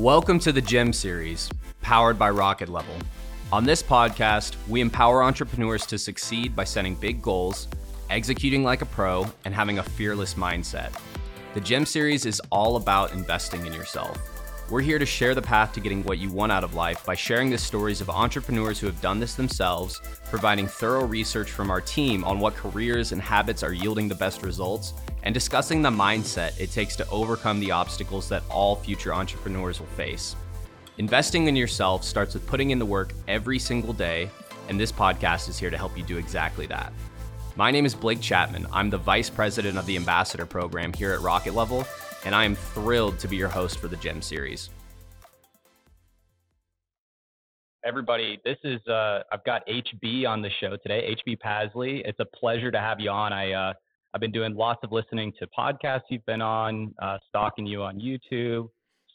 Welcome to the Gem Series, powered by Rocket Level. On this podcast, we empower entrepreneurs to succeed by setting big goals, executing like a pro, and having a fearless mindset. The Gem Series is all about investing in yourself. We're here to share the path to getting what you want out of life by sharing the stories of entrepreneurs who have done this themselves, providing thorough research from our team on what careers and habits are yielding the best results, and discussing the mindset it takes to overcome the obstacles that all future entrepreneurs will face. Investing in yourself starts with putting in the work every single day, and this podcast is here to help you do exactly that. My name is Blake Chapman. I'm the Vice President of the Ambassador Program here at Rocket Level, and I am thrilled to be your host for the Gem Series. Everybody, this is uh, I've got HB on the show today, HB Pasley. It's a pleasure to have you on. I uh, I've been doing lots of listening to podcasts you've been on, uh, stalking you on YouTube,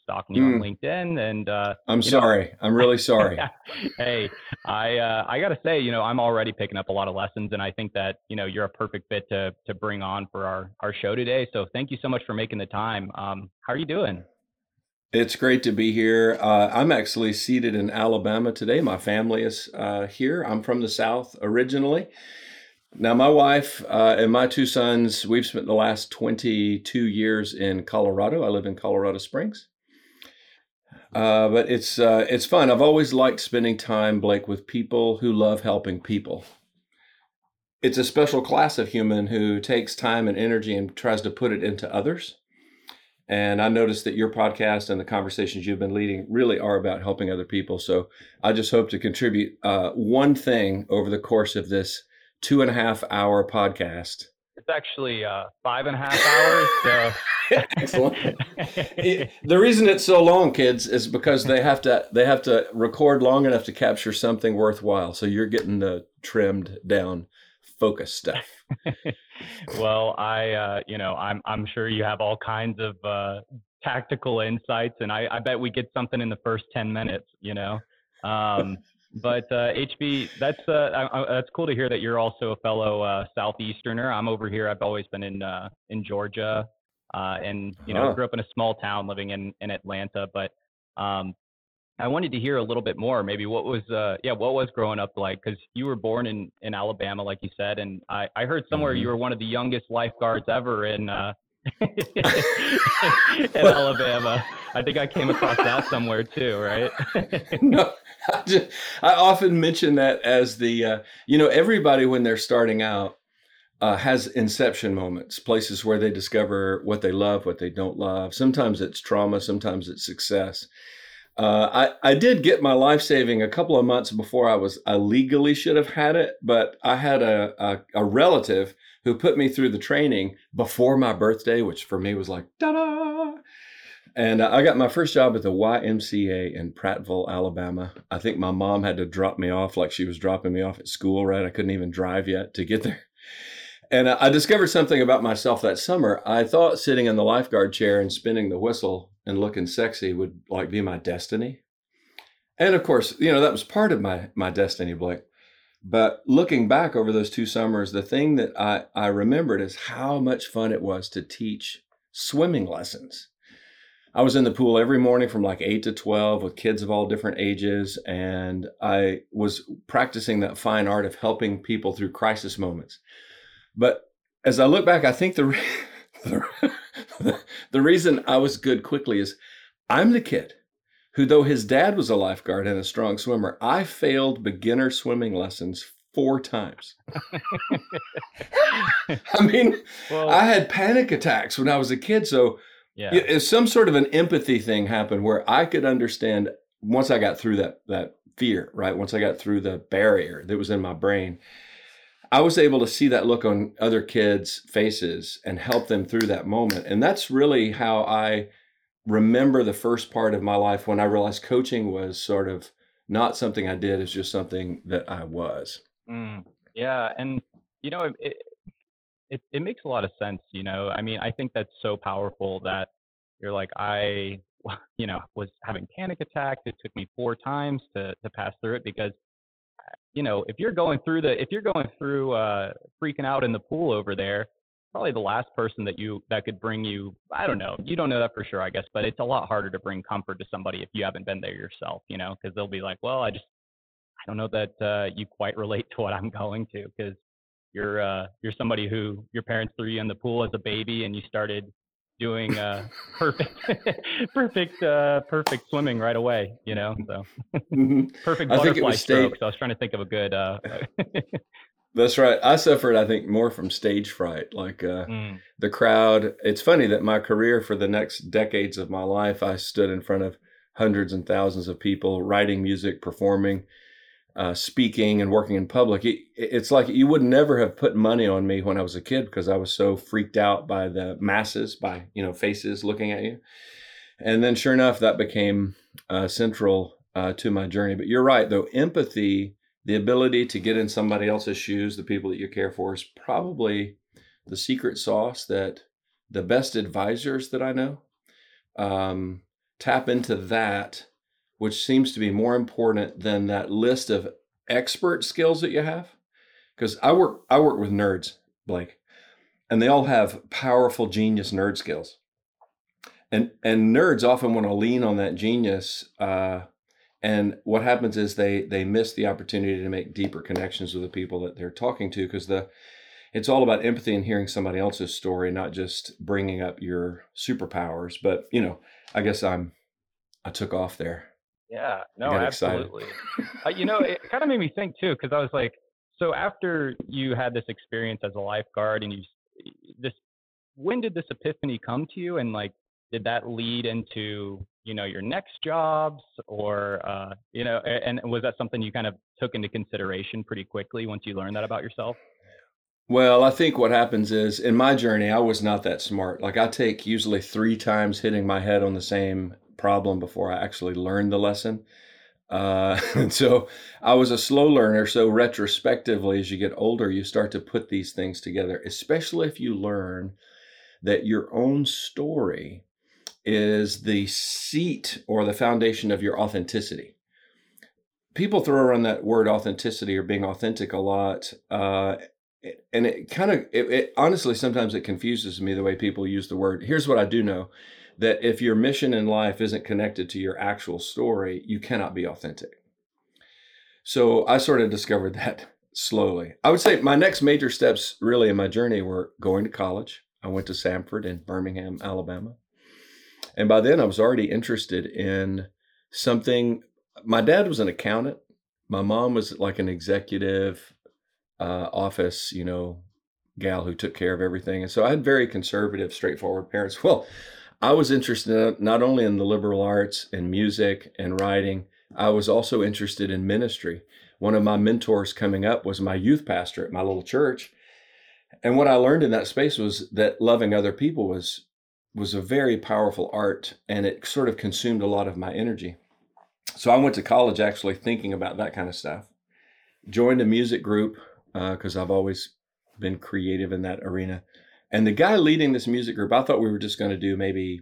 stalking you mm. on hmm. LinkedIn, and uh, I'm sorry. Know, I'm really sorry. hey, I uh, I gotta say, you know, I'm already picking up a lot of lessons, and I think that you know you're a perfect fit to to bring on for our our show today. So thank you so much for making the time. Um, how are you doing? It's great to be here. Uh, I'm actually seated in Alabama today. My family is uh, here. I'm from the South originally. Now, my wife uh, and my two sons, we've spent the last 22 years in Colorado. I live in Colorado Springs. Uh, but it's uh, it's fun. I've always liked spending time, Blake, with people who love helping people. It's a special class of human who takes time and energy and tries to put it into others. And I noticed that your podcast and the conversations you've been leading really are about helping other people. So I just hope to contribute uh, one thing over the course of this two and a half hour podcast it's actually uh, five and a half hours. So. Excellent. the reason it's so long, kids, is because they have to they have to record long enough to capture something worthwhile. So you're getting the trimmed down focus stuff. well, I uh, you know I'm I'm sure you have all kinds of uh, tactical insights, and I, I bet we get something in the first ten minutes. You know. Um, but uh, HB, that's uh, that's cool to hear that you're also a fellow uh, Southeasterner. I'm over here. I've always been in uh, in Georgia, uh, and you know, grew up in a small town, living in in Atlanta. But um, I wanted to hear a little bit more. Maybe what was uh, yeah, what was growing up like? Because you were born in in Alabama, like you said, and I I heard somewhere mm-hmm. you were one of the youngest lifeguards ever in. in Alabama. I think I came across that somewhere too, right? no, I, just, I often mention that as the, uh, you know, everybody when they're starting out uh, has inception moments, places where they discover what they love, what they don't love. Sometimes it's trauma, sometimes it's success. Uh, I, I did get my life saving a couple of months before I was I legally should have had it, but I had a, a, a relative who put me through the training before my birthday, which for me was like da da. And uh, I got my first job at the YMCA in Prattville, Alabama. I think my mom had to drop me off like she was dropping me off at school, right? I couldn't even drive yet to get there. And uh, I discovered something about myself that summer. I thought sitting in the lifeguard chair and spinning the whistle and looking sexy would like be my destiny. And of course, you know, that was part of my my destiny, Blake. But looking back over those two summers, the thing that I, I remembered is how much fun it was to teach swimming lessons. I was in the pool every morning from like 8 to 12 with kids of all different ages. And I was practicing that fine art of helping people through crisis moments. But as I look back, I think the, the, the reason I was good quickly is I'm the kid who, though his dad was a lifeguard and a strong swimmer, I failed beginner swimming lessons four times. I mean, well, I had panic attacks when I was a kid. So yeah. some sort of an empathy thing happened where I could understand once I got through that that fear, right? Once I got through the barrier that was in my brain, I was able to see that look on other kids' faces and help them through that moment. And that's really how I remember the first part of my life when I realized coaching was sort of not something I did, it's just something that I was. Mm, yeah. And, you know, it, it, it makes a lot of sense, you know. I mean, I think that's so powerful that you're like, I, you know, was having panic attacks. It took me four times to to pass through it because, you know, if you're going through the, if you're going through uh, freaking out in the pool over there, probably the last person that you that could bring you i don't know you don't know that for sure i guess but it's a lot harder to bring comfort to somebody if you haven't been there yourself you know because they'll be like well i just i don't know that uh, you quite relate to what i'm going to because you're uh, you're somebody who your parents threw you in the pool as a baby and you started doing uh, perfect perfect uh, perfect swimming right away you know so mm-hmm. perfect butterfly stroke so i was trying to think of a good uh, That's right. I suffered, I think, more from stage fright. Like uh, mm. the crowd. It's funny that my career for the next decades of my life, I stood in front of hundreds and thousands of people, writing music, performing, uh, speaking, and working in public. It, it's like you would never have put money on me when I was a kid because I was so freaked out by the masses, by you know faces looking at you. And then, sure enough, that became uh, central uh, to my journey. But you're right, though. Empathy the ability to get in somebody else's shoes, the people that you care for, is probably the secret sauce that the best advisors that I know um, tap into that, which seems to be more important than that list of expert skills that you have. Because I work, I work with nerds, Blake, and they all have powerful genius nerd skills. And and nerds often want to lean on that genius uh, and what happens is they they miss the opportunity to make deeper connections with the people that they're talking to because the it's all about empathy and hearing somebody else's story not just bringing up your superpowers. But you know i guess i'm i took off there. Yeah. No absolutely. Uh, you know it kind of made me think too because i was like so after you had this experience as a lifeguard and you this when did this epiphany come to you? And like did that lead into you know your next jobs or uh, you know and was that something you kind of took into consideration pretty quickly once you learned that about yourself? Well i think what happens is in my journey i was not that smart. Like i take usually three times hitting my head on the same problem before i actually learn the lesson. Uh, and so i was a slow learner so retrospectively as you get older you start to put these things together especially if you learn that your own story is the seat or the foundation of your authenticity. People throw around that word authenticity or being authentic a lot. Uh, and it kind of, it, it, honestly, sometimes it confuses me the way people use the word. Here's what I do know that if your mission in life isn't connected to your actual story, you cannot be authentic. So I sort of discovered that slowly. I would say my next major steps really in my journey were going to college. I went to Samford in Birmingham, Alabama. And by then, I was already interested in something. My dad was an accountant. My mom was like an executive uh, office, you know, gal who took care of everything. And so I had very conservative, straightforward parents. Well, I was interested not only in the liberal arts and music and writing, I was also interested in ministry. One of my mentors coming up was my youth pastor at my little church. And what I learned in that space was that loving other people was was a very powerful art and it sort of consumed a lot of my energy. So I went to college actually thinking about that kind of stuff. Joined a music group because uh, I've always been creative in that arena. And the guy leading this music group, I thought we were just going to do maybe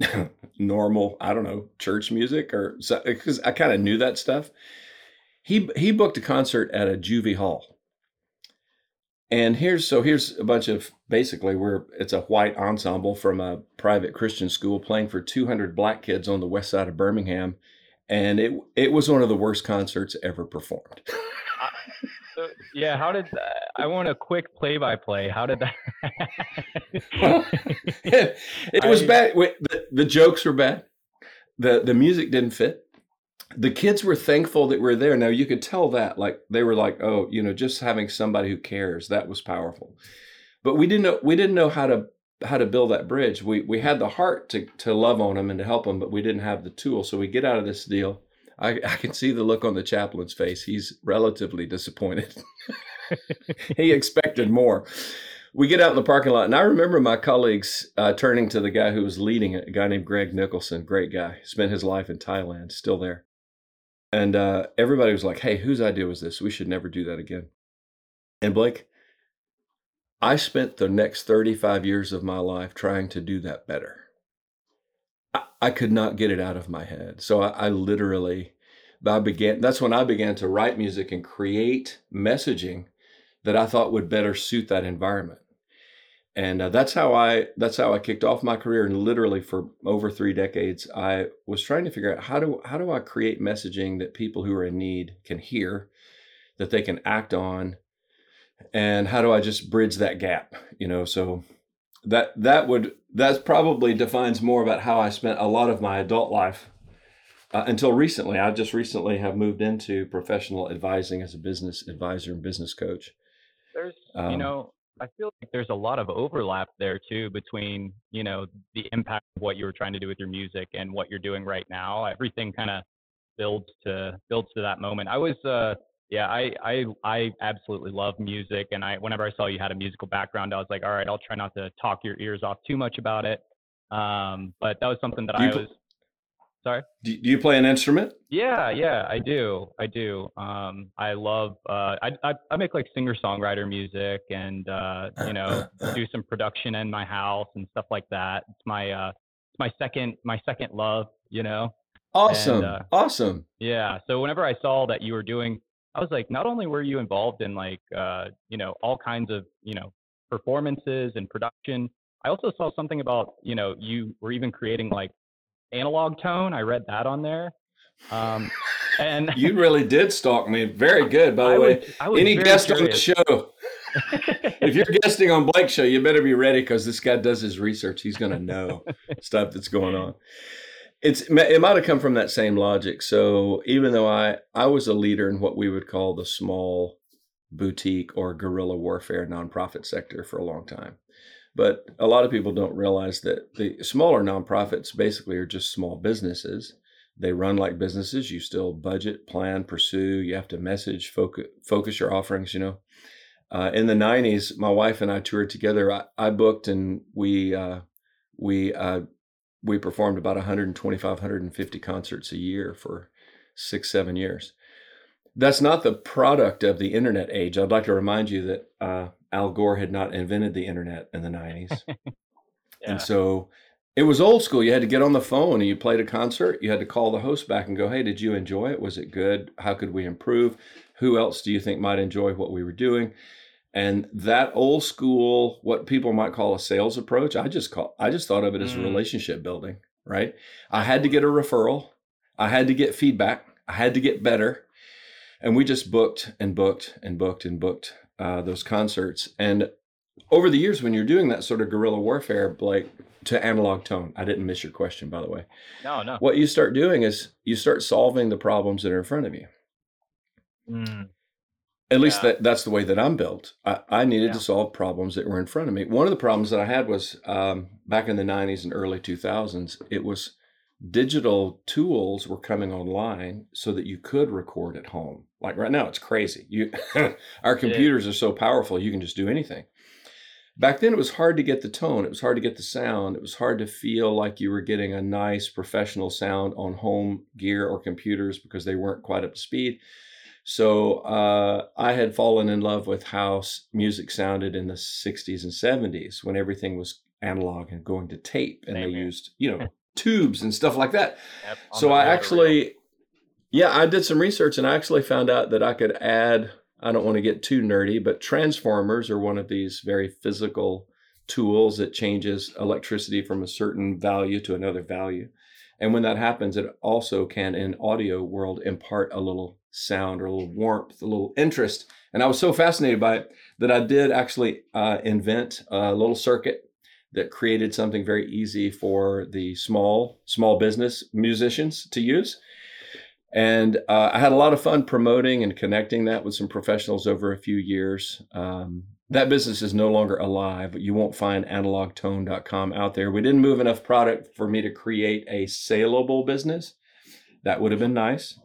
normal, I don't know, church music or because I kind of knew that stuff. He he booked a concert at a juvie hall and here's so here's a bunch of basically we're it's a white ensemble from a private Christian school playing for 200 black kids on the west side of Birmingham, and it it was one of the worst concerts ever performed. so, uh, yeah, how did I want a quick play by play? How did that? it, it was I, bad. The, the jokes were bad. the The music didn't fit the kids were thankful that we're there. Now you could tell that, like they were like, oh, you know, just having somebody who cares that was powerful. But we didn't know we didn't know how to how to build that bridge. We we had the heart to to love on them and to help them, but we didn't have the tool. So we get out of this deal. I, I can see the look on the chaplain's face. He's relatively disappointed. he expected more. We get out in the parking lot, and I remember my colleagues uh, turning to the guy who was leading it, a guy named Greg Nicholson, great guy, spent his life in Thailand, still there. And uh, everybody was like, hey, whose idea was this? We should never do that again. And Blake, I spent the next 35 years of my life trying to do that better. I, I could not get it out of my head. So I, I literally, I began, that's when I began to write music and create messaging that I thought would better suit that environment. And uh, that's how I that's how I kicked off my career. And literally for over three decades, I was trying to figure out how do how do I create messaging that people who are in need can hear, that they can act on, and how do I just bridge that gap? You know, so that that would that probably defines more about how I spent a lot of my adult life uh, until recently. I just recently have moved into professional advising as a business advisor and business coach. There's, um, you know, I feel like there's a lot of overlap there too between, you know, the impact of what you were trying to do with your music and what you're doing right now. Everything kind of builds to builds to that moment. I was uh yeah, I I I absolutely love music and I whenever I saw you had a musical background, I was like, all right, I'll try not to talk your ears off too much about it. Um, but that was something that I was Sorry. Do, do you play an instrument? Yeah, yeah, I do. I do. Um, I love. Uh, I, I I make like singer songwriter music, and uh, you know, do some production in my house and stuff like that. It's my uh, it's my second my second love. You know. Awesome. And, uh, awesome. Yeah. So whenever I saw that you were doing, I was like, not only were you involved in like uh, you know all kinds of you know performances and production, I also saw something about you know you were even creating like analog tone. I read that on there. Um, and you really did stalk me. Very good, by the I way. Was, Any guest curious. on the show? if you're guesting on Blake's show, you better be ready because this guy does his research. He's going to know stuff that's going on. It's it might have come from that same logic. So even though I I was a leader in what we would call the small boutique or guerrilla warfare nonprofit sector for a long time, but a lot of people don't realize that the smaller nonprofits basically are just small businesses. They run like businesses. You still budget, plan, pursue. You have to message, focus, focus your offerings. You know, uh, in the '90s, my wife and I toured together. I, I booked and we uh, we uh, we performed about 125, 150 concerts a year for six, seven years. That's not the product of the internet age. I'd like to remind you that uh, Al Gore had not invented the internet in the 90s. yeah. And so it was old school. You had to get on the phone and you played a concert. You had to call the host back and go, Hey, did you enjoy it? Was it good? How could we improve? Who else do you think might enjoy what we were doing? And that old school, what people might call a sales approach, I just call I just thought of it as mm. relationship building, right? I had to get a referral. I had to get feedback. I had to get better. And we just booked and booked and booked and booked uh, those concerts. And over the years, when you're doing that sort of guerrilla warfare, like to analog tone, I didn't miss your question, by the way. No, no. What you start doing is you start solving the problems that are in front of you. Mm. At least yeah. that, that's the way that I'm built. I, I needed yeah. to solve problems that were in front of me. One of the problems that I had was um, back in the 90s and early 2000s, it was digital tools were coming online so that you could record at home. Like right now, it's crazy. You, our computers are so powerful, you can just do anything. Back then, it was hard to get the tone. It was hard to get the sound. It was hard to feel like you were getting a nice professional sound on home gear or computers because they weren't quite up to speed. So uh, I had fallen in love with how music sounded in the 60s and 70s when everything was analog and going to tape, and Same they here. used, you know, tubes and stuff like that. Yep, so I actually, yeah, I did some research and I actually found out that I could add, I don't want to get too nerdy, but transformers are one of these very physical tools that changes electricity from a certain value to another value. And when that happens, it also can, in audio world, impart a little sound or a little warmth, a little interest. And I was so fascinated by it that I did actually uh, invent a little circuit that created something very easy for the small small business musicians to use. And uh, i had a lot of fun promoting and connecting that with some professionals over a few years. Um, that business is no longer alive. You won't find analogtone.com out there. We didn't move enough product for me to create a saleable business. That would have been nice.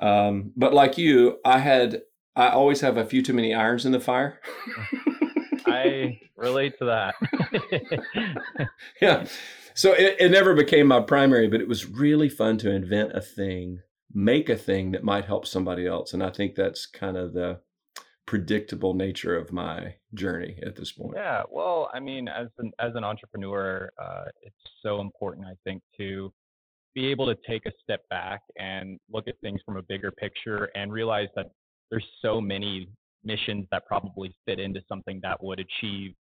Um, but like you i had i always have a few too many irons in the fire I relate to that. yeah. So it, it never became my primary, but it was really fun to invent a thing, make a thing that might help somebody else. And I think that's kind of the predictable nature of my journey at this point. Yeah. Well, I mean, as an, as an entrepreneur, uh, it's so important, I think, to be able to take a step back and look at things from a bigger picture and realize that there's so many missions that probably fit into something that would achieve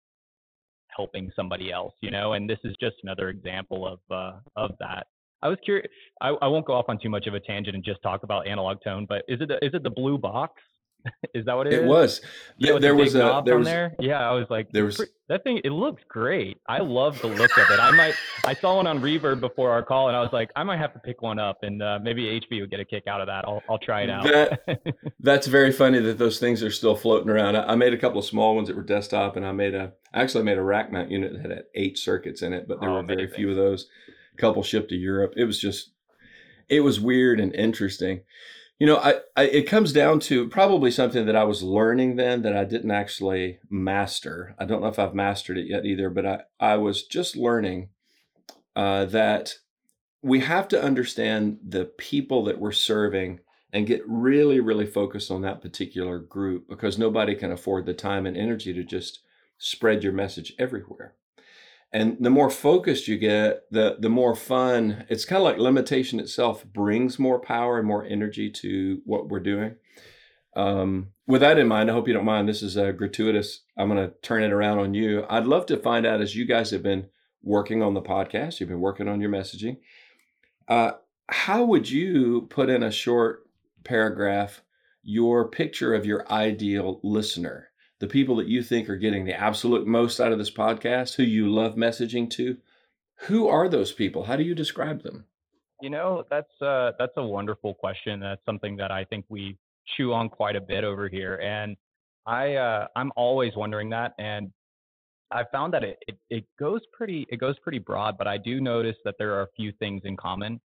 helping somebody else, you know. And this is just another example of uh, of that. I was curious. I, I won't go off on too much of a tangent and just talk about analog tone, but is it the, is it the blue box? Is that what it, it is? was. Yeah, there, there was a there was there. Yeah, I was like, there was that thing. It looks great. I love the look of it. I might. I saw one on Reverb before our call, and I was like, I might have to pick one up, and uh, maybe HB would get a kick out of that. I'll I'll try it out. That, that's very funny that those things are still floating around. I, I made a couple of small ones that were desktop, and I made a actually made a rack mount unit that had eight circuits in it, but there oh, were very amazing. few of those. A couple shipped to Europe. It was just, it was weird and interesting. You know, I, I, it comes down to probably something that I was learning then that I didn't actually master. I don't know if I've mastered it yet either, but I, I was just learning uh, that we have to understand the people that we're serving and get really, really focused on that particular group because nobody can afford the time and energy to just spread your message everywhere and the more focused you get the the more fun it's kind of like limitation itself brings more power and more energy to what we're doing. Um, with that in mind i hope you don't mind this is a gratuitous. I'm going to turn it around on you. I'd love to find out as you guys have been working on the podcast you've been working on your messaging uh, how would you put in a short paragraph your picture of your ideal listener the people that you think are getting the absolute most out of this podcast, who you love messaging to, who are those people? How do you describe them? You know, that's uh, that's a wonderful question. That's something that I think we chew on quite a bit over here, and I uh, I'm always wondering that, and I found that it, it, it goes pretty it goes pretty broad, but I do notice that there are a few things in common.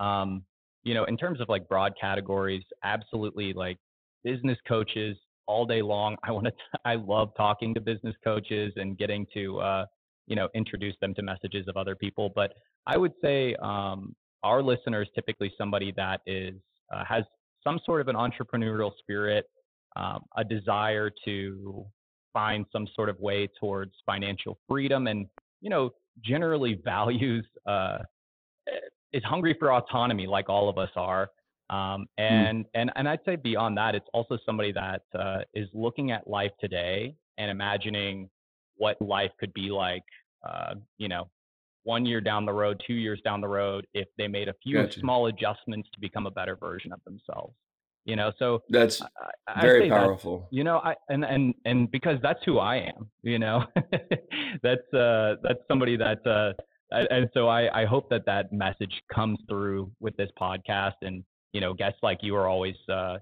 Um, you know, in terms of like broad categories, absolutely like business coaches, all day long. I want to. I love talking to business coaches and getting to uh, you know introduce them to messages of other people. But I would say um, our is typically somebody that is uh, has some sort of an entrepreneurial spirit, um, a desire to find some sort of way towards financial freedom, and you know generally values uh, is hungry for autonomy like all of us are um, hmm. and, mm. and, and I'd say beyond that, it's also somebody that uh, is looking at life today and imagining what life could be like, uh, you know, one year down the road, two years down the road, if they made a few gotcha. small adjustments to become a better version of themselves. You know, so that's I, very powerful. You know, I and and and because that's who I am. You know, that's uh that's somebody that uh and so I I hope that that message comes through with this podcast and you know, guests like you are always, uh,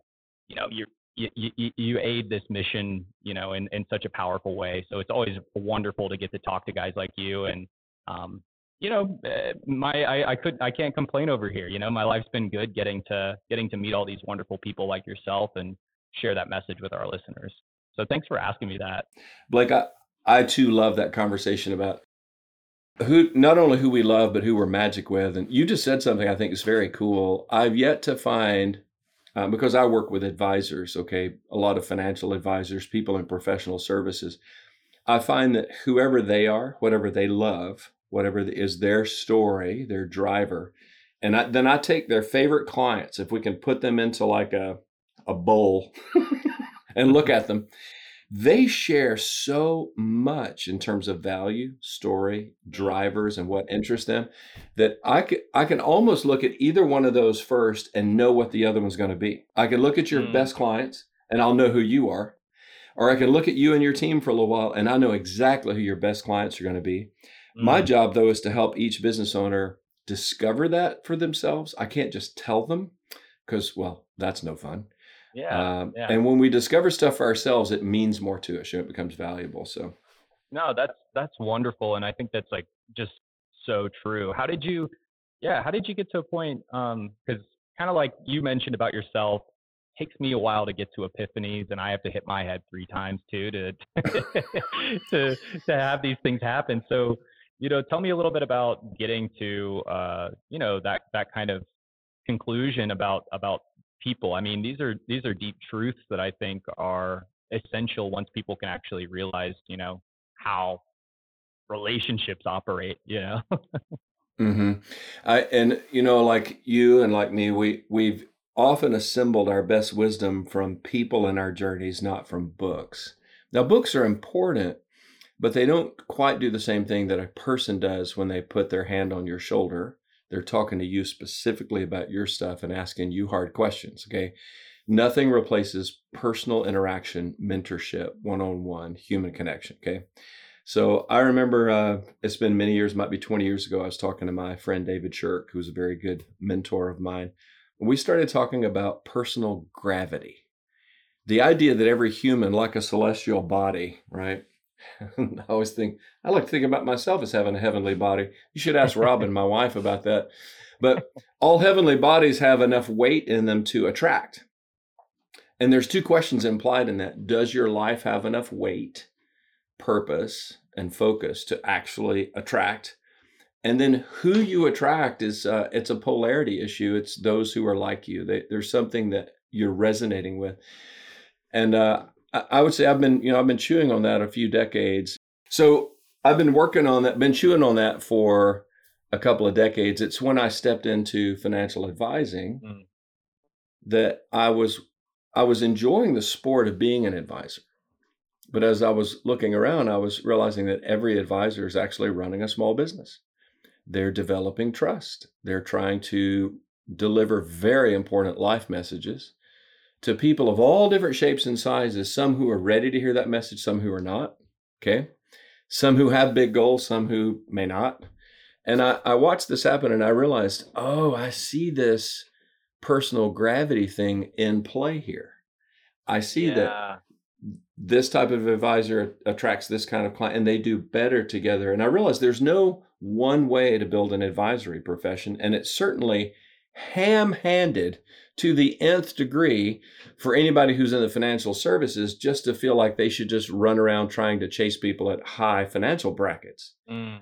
you know, you you, you aid this mission, you know, in, in such a powerful way. So it's always wonderful to get to talk to guys like you. And, um, you know, eh, my, I, I could, I can't complain over here. You know, my life's been good getting to, getting to meet all these wonderful people like yourself and share that message with our listeners. So thanks for asking me that. Blake, I, I too love that conversation about who not only who we love but who we're magic with. And you just said something i think is very cool. I've yet to find um, because i work with advisors okay a lot of financial advisors people in professional services. I find that whoever they are whatever they love whatever is their story their driver and I, then i take their favorite clients if we can put them into like a a bowl and look at them they share so much in terms of value, story, drivers, and what interests them that I can, I can almost look at either one of those first and know what the other one's going to be. I can look at your mm. best clients and I'll know who you are. Or I can look at you and your team for a little while and I know exactly who your best clients are going to be. Mm. My job, though, is to help each business owner discover that for themselves. I can't just tell them because, well, that's no fun. Yeah, um, yeah. And when we discover stuff for ourselves, it means more to us. And it becomes valuable. So. No, that's that's wonderful, and I think that's like just so true. How did you? Yeah, how did you get to a point? Um, because kind of like you mentioned about yourself, takes me a while to get to epiphanies and I have to hit my head three times too to to to have these things happen. So, you know, tell me a little bit about getting to uh, you know, that that kind of conclusion about about people. I mean, these are these are deep truths that I think are essential once people can actually realize, you know, how relationships operate. You know. hmm I and you know, like you and like me, we we've often assembled our best wisdom from people in our journeys, not from books. Now, books are important, but they don't quite do the same thing that a person does when they put their hand on your shoulder. They're talking to you specifically about your stuff and asking you hard questions. Okay. Nothing replaces personal interaction, mentorship, one on one, human connection. Okay. So I remember uh, it's been many years, might be 20 years ago. I was talking to my friend David Shirk, who's a very good mentor of mine. We started talking about personal gravity. The idea that every human, like a celestial body, right? I always think, I like to think about myself as having a heavenly body. You should ask Robin, my wife, about that. But all heavenly bodies have enough weight in them to attract. And there's two questions implied in that. Does your life have enough weight purpose and focus to actually attract and then who you attract is uh, it's a polarity issue it's those who are like you they, there's something that you're resonating with and uh, I, would say i've been you know i've been chewing on that a few decades so i've been working on that been chewing on that for a couple of decades it's when i stepped into financial advising mm. that i was i was enjoying the sport of being an advisor but as I was looking around, I was realizing that every advisor is actually running a small business. They're developing trust. They're trying to deliver very important life messages to people of all different shapes and sizes, some who are ready to hear that message, some who are not. Okay. Some who have big goals, some who may not. And I, I watched this happen and I realized, oh, I see this personal gravity thing in play here. I see yeah. that this type of advisor attracts this kind of client and they do better together. And I realize there's no one way to build an advisory profession. And it's certainly ham handed to the nth degree for anybody who's in the financial services just to feel like they should just run around trying to chase people at high financial brackets. Mm.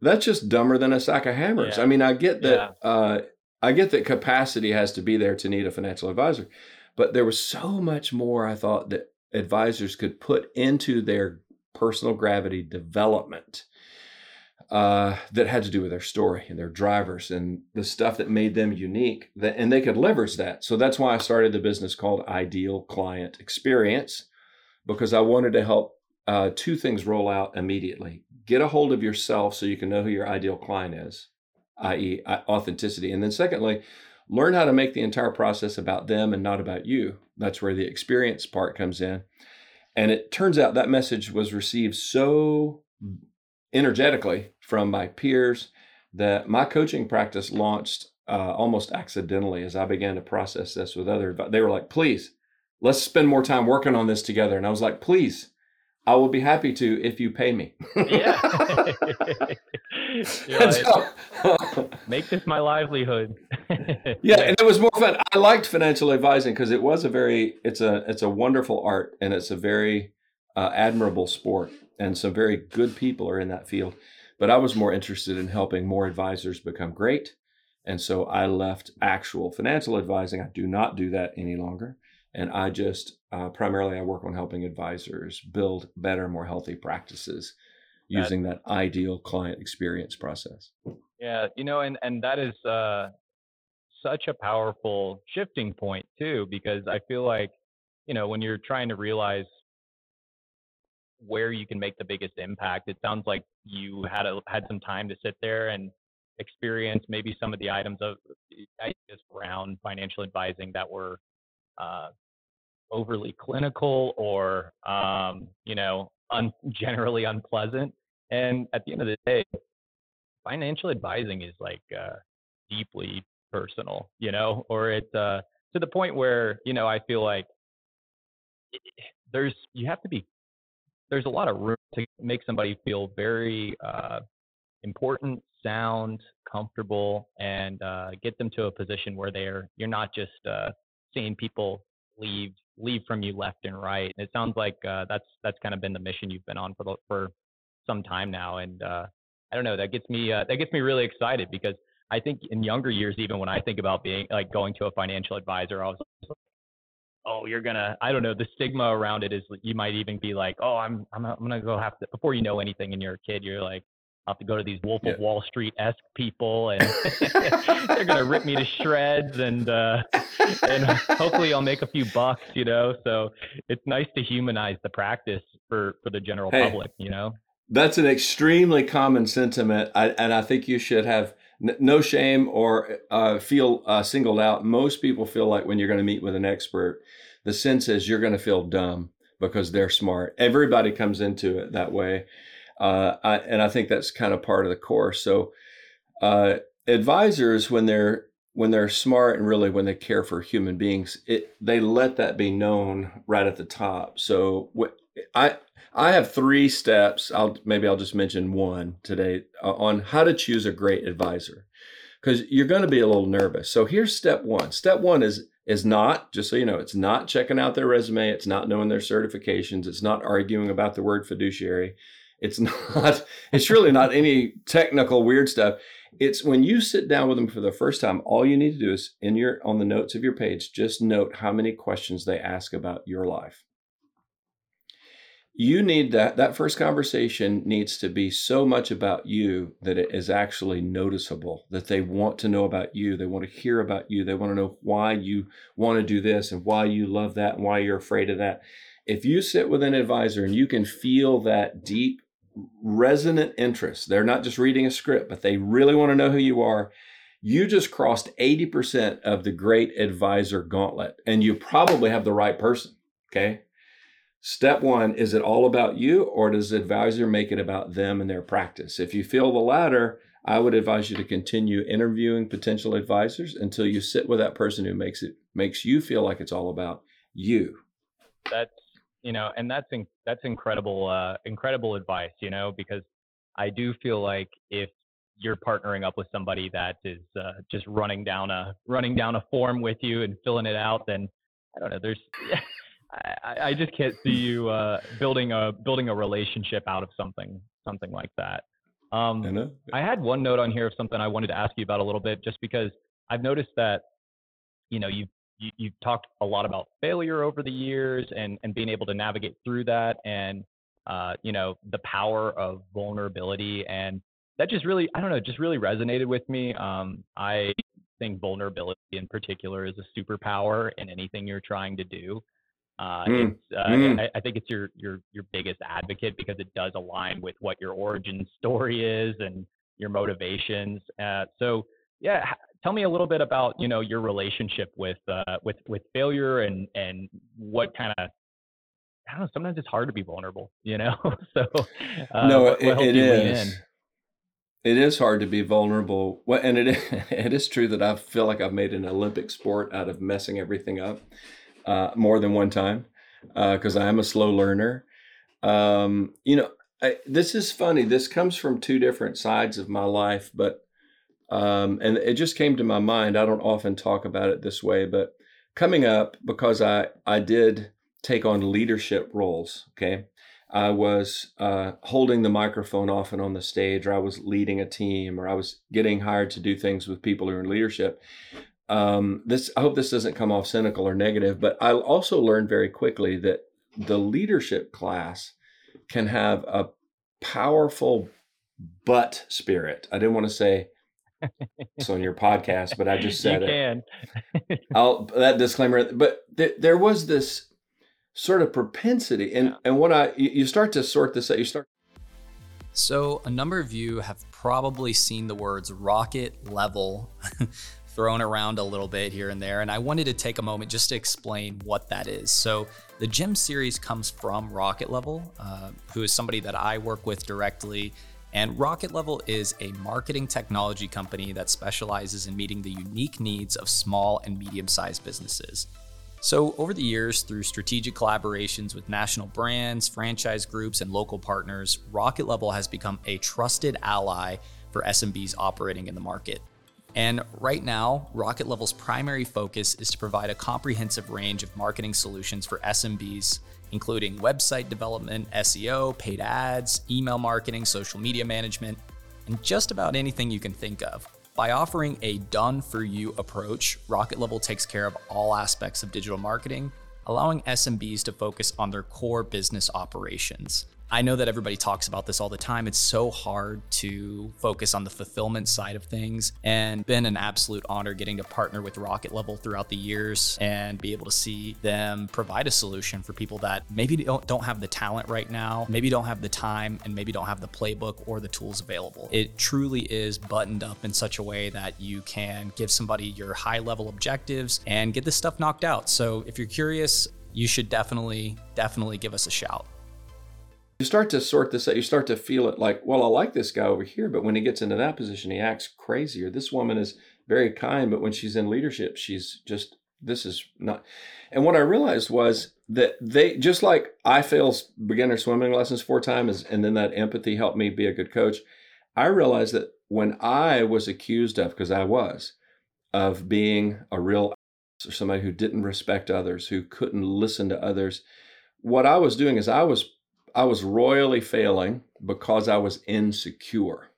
That's just dumber than a sack of hammers. Yeah. I mean, I get that. Yeah. Uh, I get that capacity has to be there to need a financial advisor, but there was so much more I thought that advisors could put into their personal gravity development uh, that had to do with their story and their drivers and the stuff that made them unique that, and they could leverage that. So that's why i started the business called ideal client experience because i wanted to help uh, two things roll out immediately. Get a hold of yourself so you can know who your ideal client is i.e authenticity. And then secondly learn how to make the entire process about them and not about you. That's where the experience part comes in. And it turns out that message was received so energetically from my peers that my coaching practice launched uh, almost accidentally as I began to process this with other. They were like, please, let's spend more time working on this together. And I was like, please, I will be happy to if you pay me. yeah. so, make this my livelihood. yeah, and it was more fun. I liked financial advising because it was a very it's a it's a wonderful art and it's a very uh, admirable sport and some very good people are in that field. But I was more interested in helping more advisors become great. And so I left actual financial advising. I do not do that any longer. And I just uh, primarily I work on helping advisors build better, more healthy practices using that, that ideal client experience process. Yeah, you know, and and that is uh, such a powerful shifting point too, because I feel like you know when you're trying to realize where you can make the biggest impact, it sounds like you had a, had some time to sit there and experience maybe some of the items of ideas around financial advising that were uh, overly clinical or um, you know un- generally unpleasant. And at the end of the day, financial advising is like uh, deeply personal, you know, or it's uh, to the point where you know I feel like there's you have to be there's a lot of room to make somebody feel very uh, important, sound, comfortable, and uh, get them to a position where they're you're not just uh, seeing people leave leave from you left and right. It sounds like uh, that's that's kind of been the mission you've been on for the, for some time now, and uh, I don't know that gets me uh, that gets me really excited because I think in younger years, even when I think about being like going to a financial advisor, I was oh, you're gonna I don't know the stigma around it is you might even be like, oh, I'm I'm I'm gonna go have to before you know anything, and you're a kid, you're like, I'll have to go to these Wolf yeah. of Wall Street esque people, and they're gonna rip me to shreds, and uh, and hopefully I'll make a few bucks, you know. So it's nice to humanize the practice for for the general hey, public, you know. That's an extremely common sentiment, I, and I think you should have no shame or uh, feel uh, singled out. Most people feel like when you're going to meet with an expert, the sense is you're going to feel dumb because they're smart. Everybody comes into it that way uh, I, and I think that's kind of part of the course. So, uh, advisors, when they're when they're smart and really when they care for human beings, it they let that be known right at the top. So, I I have three steps. I'll maybe I'll just mention one today uh, on how to choose a great advisor because you're going to be a little nervous. So here's step one. Step one is is not just so you know it's not checking out their resume it's not knowing their certifications it's not arguing about the word fiduciary it's not, it's really not any technical weird stuff. It's when you sit down with them for the first time, all you need to do is in your on the notes of your page, just note how many questions they ask about your life. You need that that first conversation needs to be so much about you that it is actually noticeable, that they want to know about you, they want to hear about you, they want to know why you want to do this and why you love that and why you're afraid of that if you sit with an advisor and you can feel that deep resonant interest. They're not just reading a script, but they really want to know who you are. You just crossed 80% of the great advisor gauntlet, and you probably have the right person. Okay. Step one is it all about you, or does the advisor make it about them and their practice? If you feel the latter, I would advise you to continue interviewing potential advisors until you sit with that person who makes it makes you feel like it's all about you. That's you know, and that's in, that's incredible, uh, incredible advice, you know, because I do feel like if you're partnering up with somebody that is uh, just running down a running down a form with you and filling it out, then I don't know. There's I, I just can't see you uh, building a building a relationship out of something something like that. Um, I, I had one note on here of something I wanted to ask you about a little bit, just because I've noticed that you know you've you, you've talked a lot about failure over the years and, and being able to navigate through that and, uh, you know, the power of vulnerability. And that just really, I don't know, just really resonated with me. Um, I think vulnerability in particular is a superpower in anything you're trying to do. Uh, mm. Uh, mm. I, I, think it's your your your biggest advocate because it does align with what your origin story is and your motivations. Uh, so yeah, tell me a little bit about you know your relationship with uh, with with failure and and what kind of I don't know. Sometimes it's hard to be vulnerable, you know. so uh, no, what, what it, it is. It is hard to be vulnerable. Well, and it it is true that I feel like I've made an Olympic sport out of messing everything up uh, more than one time because uh, I am a slow learner. Um, you know, I, this is funny. This comes from two different sides of my life, but um, and it just came to my mind. I don't often talk about it this way, but coming up, because I, I did take on leadership roles, okay? I was uh, holding the microphone often on the stage, or I was leading a team, or I was getting hired to do things with people who are in leadership. Um, this I hope this doesn't come off cynical or negative, but I also learned very quickly that the leadership class can have a powerful butt spirit. I didn't want to say so on your podcast, but I just said you it. I'll that disclaimer, but th- there was this sort of propensity, and yeah. and what I you start to sort this out. You start. So a number of you have probably seen the words rocket level thrown around a little bit here and there, and I wanted to take a moment just to explain what that is. So the Gem series comes from Rocket Level, uh, who is somebody that I work with directly and Rocket Level is a marketing technology company that specializes in meeting the unique needs of small and medium sized businesses. So, over the years, through strategic collaborations with national brands, franchise groups, and local partners, Rocket Level has become a trusted ally for SMBs operating in the market. And right now, Rocket Level's primary focus is to provide a comprehensive range of marketing solutions for SMBs including website development, SEO, paid ads, email marketing, social media management, and just about anything you can think of. By offering a done for you approach, Rocket Level takes care of all aspects of digital marketing, allowing SMBs to focus on their core business operations. I know that everybody talks about this all the time. It's so hard to focus on the fulfillment side of things and been an absolute honor getting to partner with Rocket Level throughout the years and be able to see them provide a solution for people that maybe don't, don't have the talent right now, maybe don't have the time, and maybe don't have the playbook or the tools available. It truly is buttoned up in such a way that you can give somebody your high level objectives and get this stuff knocked out. So if you're curious, you should definitely, definitely give us a shout you start to sort this out. You start to feel it like, well, I like this guy over here, but when he gets into that position, he acts crazier. This woman is very kind, but when she's in leadership, she's just this is not. And what I realized was that they just like I failed beginner swimming lessons four times, and then that empathy helped me be a good coach. I realized that when I was accused of, because I was, of being a real or somebody who didn't respect others, who couldn't listen to others, what I was doing is I was I was royally failing because I was insecure.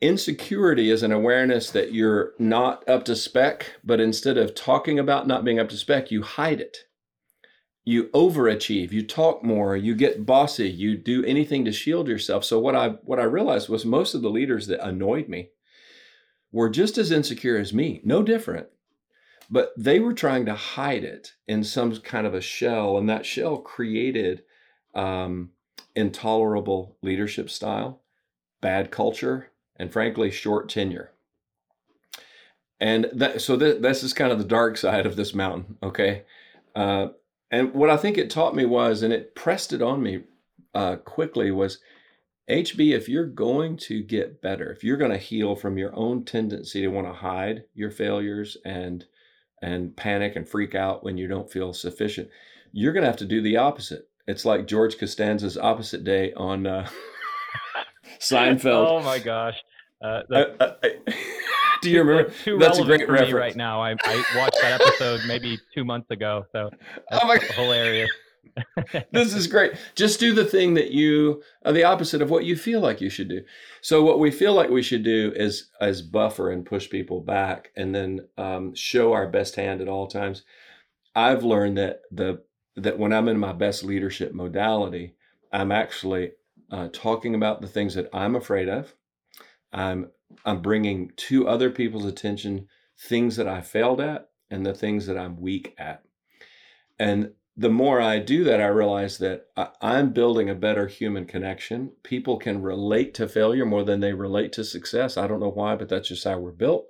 Insecurity is an awareness that you're not up to spec, but instead of talking about not being up to spec, you hide it. You overachieve, you talk more, you get bossy, you do anything to shield yourself. So what I what I realized was most of the leaders that annoyed me were just as insecure as me, no different. But they were trying to hide it in some kind of a shell, and that shell created um, intolerable leadership style, bad culture, and frankly, short tenure. And that, so th- this is kind of the dark side of this mountain, okay? Uh, and what I think it taught me was, and it pressed it on me uh, quickly, was HB, if you're going to get better, if you're going to heal from your own tendency to want to hide your failures and and panic and freak out when you don't feel sufficient, you're going to have to do the opposite. It's like George Costanza's opposite day on uh, Seinfeld. oh my gosh. Uh, do you remember? That's a great reference. right now. I, I, watched that episode maybe two months ago, so oh my hilarious. this is great. Just do the thing that you are the opposite of what you feel like you should do. So what we feel like we should do is as buffer and push people back, and then um, show our best hand at all times. I've learned that the that when I'm in my best leadership modality, I'm actually uh, talking about the things that I'm afraid of. I'm I'm bringing to other people's attention things that I failed at and the things that I'm weak at. And the more I do that, I realize that I'm building a better human connection. People can relate to failure more than they relate to success. I don't know why, but that's just how we're built.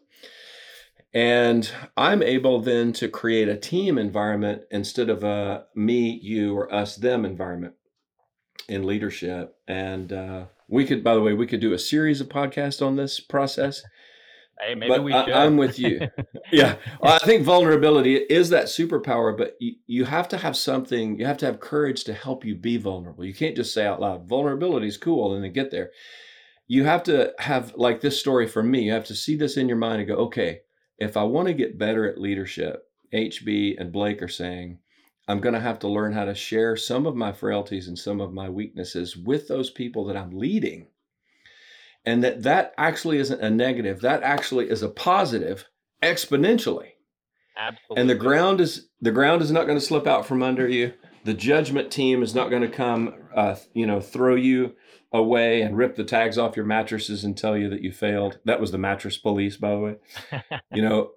And I'm able then to create a team environment instead of a me, you, or us, them environment in leadership. And uh, we could, by the way, we could do a series of podcasts on this process. Hey, maybe but we should. I, am with you. yeah. Well, I think vulnerability is that superpower, but you, you have to have something, you have to have courage to help you be vulnerable. You can't just say out loud, vulnerability is cool and then get there. You have to have, like this story for me, you have to see this in your mind and go, okay, if I want to get better at leadership, HB and Blake are saying, I'm going to have to learn how to share some of my frailties and some of my weaknesses with those people that I'm leading. And that that actually isn't a negative, that actually is a positive exponentially. Absolutely. And the ground is the ground is not going to slip out from under you. The judgment team is not going to come, uh, you know, throw you away and rip the tags off your mattresses and tell you that you failed. That was the mattress police, by the way. you know,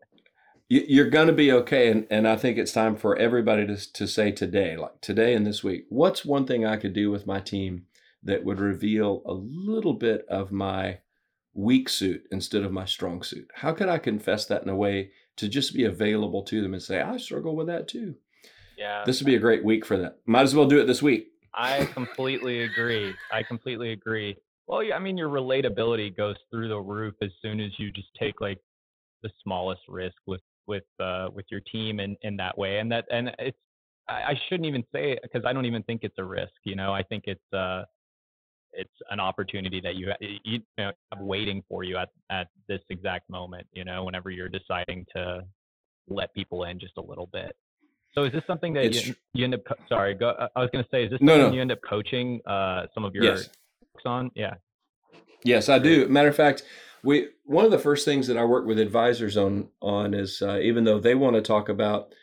you're going to be okay. And, and I think it's time for everybody to, to say today, like today and this week, what's one thing I could do with my team that would reveal a little bit of my weak suit instead of my strong suit? How could I confess that in a way to just be available to them and say, I struggle with that too? Yeah. This would be a great week for that. Might as well do it this week. I completely agree. I completely agree. Well, yeah, I mean, your relatability goes through the roof as soon as you just take like the smallest risk with with uh, with your team in in that way, and that and it's I, I shouldn't even say it because I don't even think it's a risk. You know, I think it's uh it's an opportunity that you you know have waiting for you at at this exact moment. You know, whenever you're deciding to let people in just a little bit. So is this something that you, you, end up? Sorry, go, uh, I was going to say, is this something no, no. you end up coaching uh, some of your yes. on? Yeah. Yes, I do. Matter of fact, we one of the first things that I work with advisors on on is uh, even though they want to talk about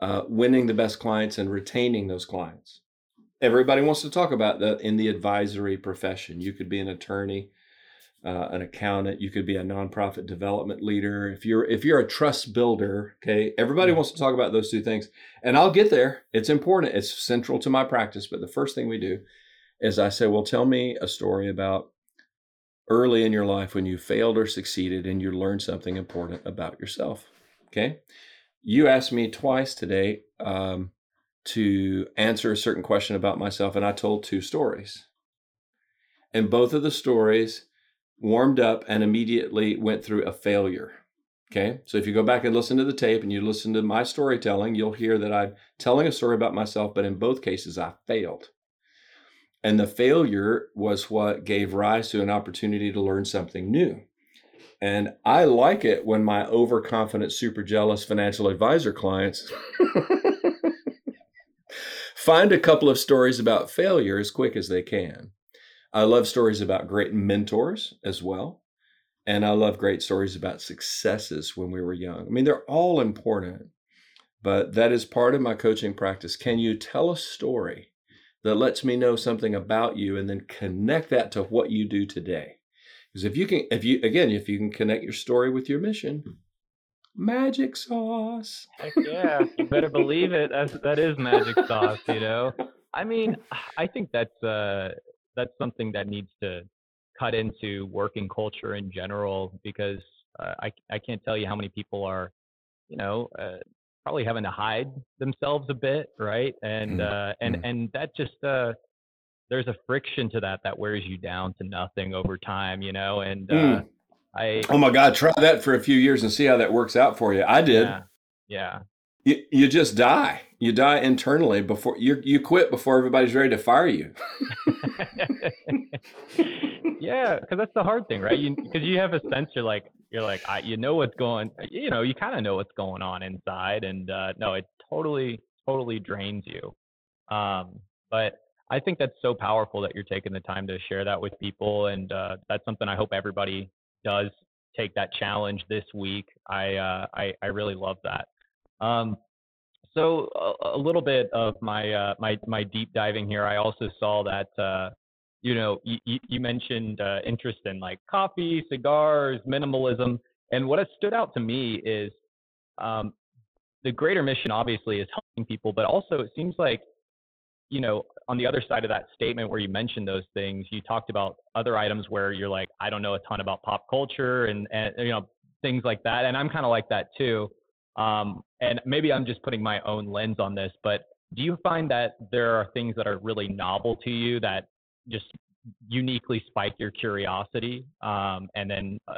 uh, winning the best clients and retaining those clients, everybody wants to talk about that in the advisory profession. You could be an attorney, uh, an accountant. You could be a nonprofit development leader. If you're if you're a trust builder, okay, everybody wants to talk about those two things, and I'll get there. It's important. It's central to my practice. But the first thing we do is I say, well, tell me a story about early in your life when you failed or succeeded and you learned something important about yourself. Okay, you asked me twice today. Um, to answer a certain question about myself, and I told two stories. And both of the stories warmed up and immediately went through a failure. Okay. So if you go back and listen to the tape and you listen to my storytelling, you'll hear that I'm telling a story about myself, but in both cases, I failed. And the failure was what gave rise to an opportunity to learn something new. And I like it when my overconfident, super jealous financial advisor clients find a couple of stories about failure as quick as they can. I love stories about great mentors as well. And I love great stories about successes when we were young. I mean, they're all important, but that is part of my coaching practice. Can you tell a story that lets me know something about you and then connect that to what you do today? Because if you can, if you, again, if you can connect your story with your mission, magic sauce. Heck yeah, you better believe it. That's that is magic sauce. You know, I mean, I think that's uh that's something that needs to cut into working culture in general because uh, I I can't tell you how many people are, you know. Uh, probably having to hide themselves a bit right and mm. uh and mm. and that just uh there's a friction to that that wears you down to nothing over time you know and uh mm. I oh my god, try that for a few years and see how that works out for you. I did. Yeah. yeah. You, you just die. You die internally before you you quit before everybody's ready to fire you. yeah, because that's the hard thing, right? Because you, you, have a sense you're like you're like I, you know what's going you know you kind of know what's going on inside, and uh, no, it totally totally drains you. Um, but I think that's so powerful that you're taking the time to share that with people, and uh, that's something I hope everybody does take that challenge this week. I uh, I, I really love that. Um, so a, a, little bit of my uh, my my deep diving here. I also saw that uh, you know you, you mentioned uh, interest in like coffee, cigars, minimalism, and what has stood out to me is um, the greater mission. Obviously, is helping people, but also it seems like you know, on the other side of that statement where you mentioned those things, you talked about other items where you're like, I don't know a ton about pop culture and, and you know, things like that. And I'm kind of like that too. Um, and maybe I'm just putting my own lens on this, but do you find that there are things that are really novel to you that just uniquely spike your curiosity? Um, and then uh,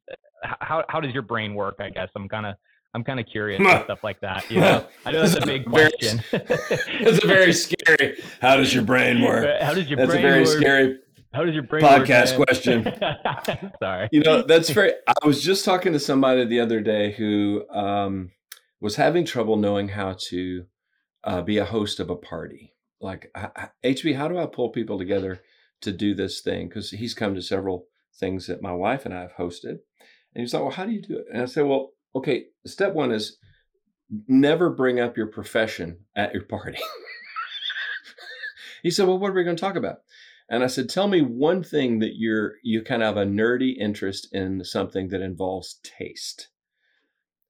how, how does your brain work? I guess I'm kind of I'm kind of curious and stuff like that. You know, I know that's a big question. it's a very scary. How does your brain work? How does your that's brain a very work? scary. How does your brain podcast work, question? Sorry. You know, that's very. I was just talking to somebody the other day who um, was having trouble knowing how to uh, be a host of a party. Like, HB, how do I pull people together to do this thing? Because he's come to several things that my wife and I have hosted. And he's like, well, how do you do it? And I said, well, okay, step one is never bring up your profession at your party. he said, Well, what are we going to talk about? And I said, Tell me one thing that you're you kind of have a nerdy interest in something that involves taste.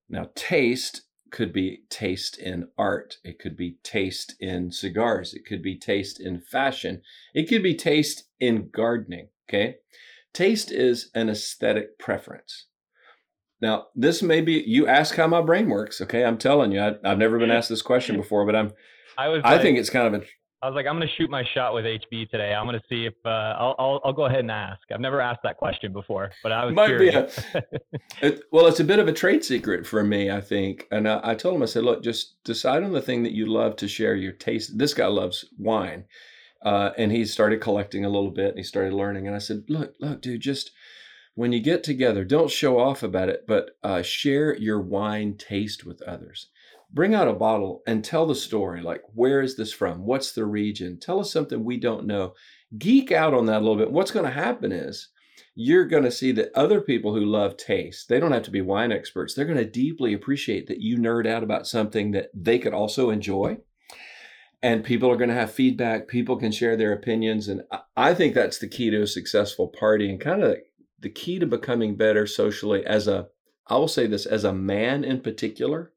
Now, taste could be taste in art. It could be taste in cigars. It could be taste in fashion. It could be taste in gardening. Okay. Taste is an aesthetic preference. Now, this may be you ask how my brain works. Okay, I'm telling you, I, have never been mm. asked this question before, but I'm. I was. I think it's kind of a. I was like, I'm going to shoot my shot with HB today. I'm going to see if uh, I'll, I'll, I'll go ahead and ask. I've never asked that question before, but I was Might curious. Be a, it, well, it's a bit of a trade secret for me, I think. And I, I told him, I said, look, just decide on the thing that you love to share your taste. This guy loves wine, uh, and he started collecting a little bit, and he started learning. And I said, look, look, dude, just when you get together, don't show off about it, but uh, share your wine taste with others. Bring out a bottle and tell the story. Like, where is this from? What's the region? Tell us something we don't know. Geek out on that a little bit. What's going to happen is you're going to see that other people who love taste, they don't have to be wine experts. They're going to deeply appreciate that you nerd out about something that they could also enjoy. and people are going to have feedback. People can share their opinions. And I think that's the key to a successful party and kind of the key to becoming better socially as a, I will say this, as a man in particular.